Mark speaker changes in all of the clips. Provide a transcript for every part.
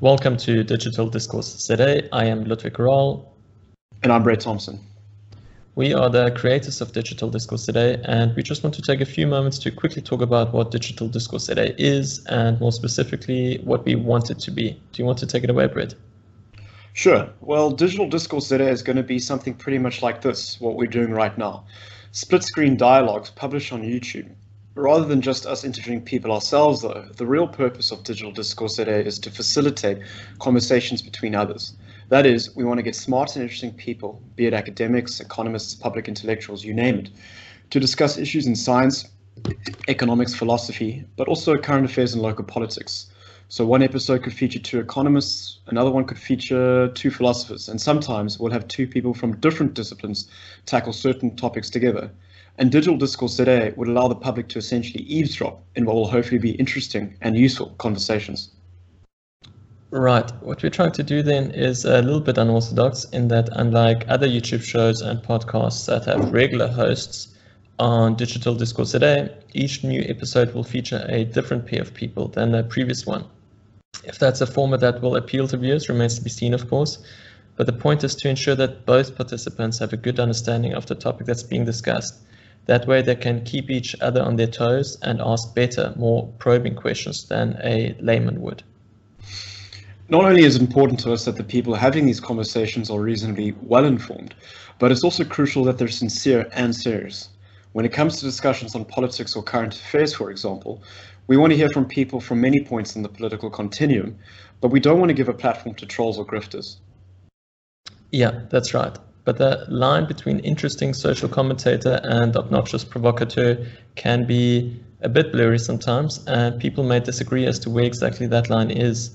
Speaker 1: Welcome to Digital Discourse ZA. I am Ludwig Raal.
Speaker 2: And I'm Brett Thompson.
Speaker 1: We are the creators of Digital Discourse ZA, and we just want to take a few moments to quickly talk about what Digital Discourse ZA is, and more specifically, what we want it to be. Do you want to take it away, Brett?
Speaker 2: Sure. Well, Digital Discourse ZA is going to be something pretty much like this, what we're doing right now. Split screen dialogues published on YouTube Rather than just us interviewing people ourselves, though, the real purpose of digital discourse ZA is to facilitate conversations between others. That is, we want to get smart and interesting people, be it academics, economists, public intellectuals, you name it, to discuss issues in science, economics, philosophy, but also current affairs and local politics. So one episode could feature two economists, another one could feature two philosophers, and sometimes we'll have two people from different disciplines tackle certain topics together. And digital discourse ZA would allow the public to essentially eavesdrop in what will hopefully be interesting and useful conversations.
Speaker 1: Right. What we're trying to do then is a little bit unorthodox in that, unlike other YouTube shows and podcasts that have regular hosts on Digital Discourse ZA, each new episode will feature a different pair of people than the previous one. If that's a format that will appeal to viewers remains to be seen, of course, but the point is to ensure that both participants have a good understanding of the topic that's being discussed that way they can keep each other on their toes and ask better, more probing questions than a layman would.
Speaker 2: Not only is it important to us that the people having these conversations are reasonably well informed, but it's also crucial that they're sincere and serious. When it comes to discussions on politics or current affairs, for example, we want to hear from people from many points in the political continuum, but we don't want to give a platform to trolls or grifters.
Speaker 1: Yeah, that's right but the line between interesting social commentator and obnoxious provocateur can be a bit blurry sometimes, and people may disagree as to where exactly that line is.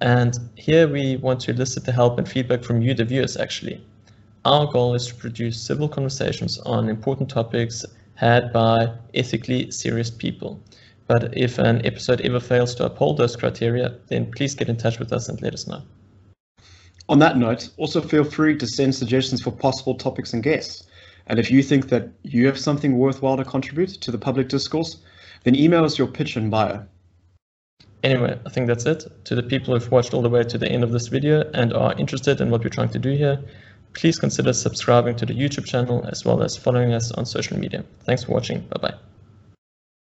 Speaker 1: And here we want to elicit the help and feedback from you, the viewers, actually. Our goal is to produce civil conversations on important topics had by ethically serious people. But if an episode ever fails to uphold those criteria, then please get in touch with us and let us know.
Speaker 2: On that note, also feel free to send suggestions for possible topics and guests. And if you think that you have something worthwhile to contribute to the public discourse, then email us your pitch and bio.
Speaker 1: Anyway, I think that's it. To the people who've watched all the way to the end of this video and are interested in what we're trying to do here, please consider subscribing to the YouTube channel as well as following us on social media. Thanks for watching. Bye-bye.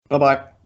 Speaker 2: Bye-bye.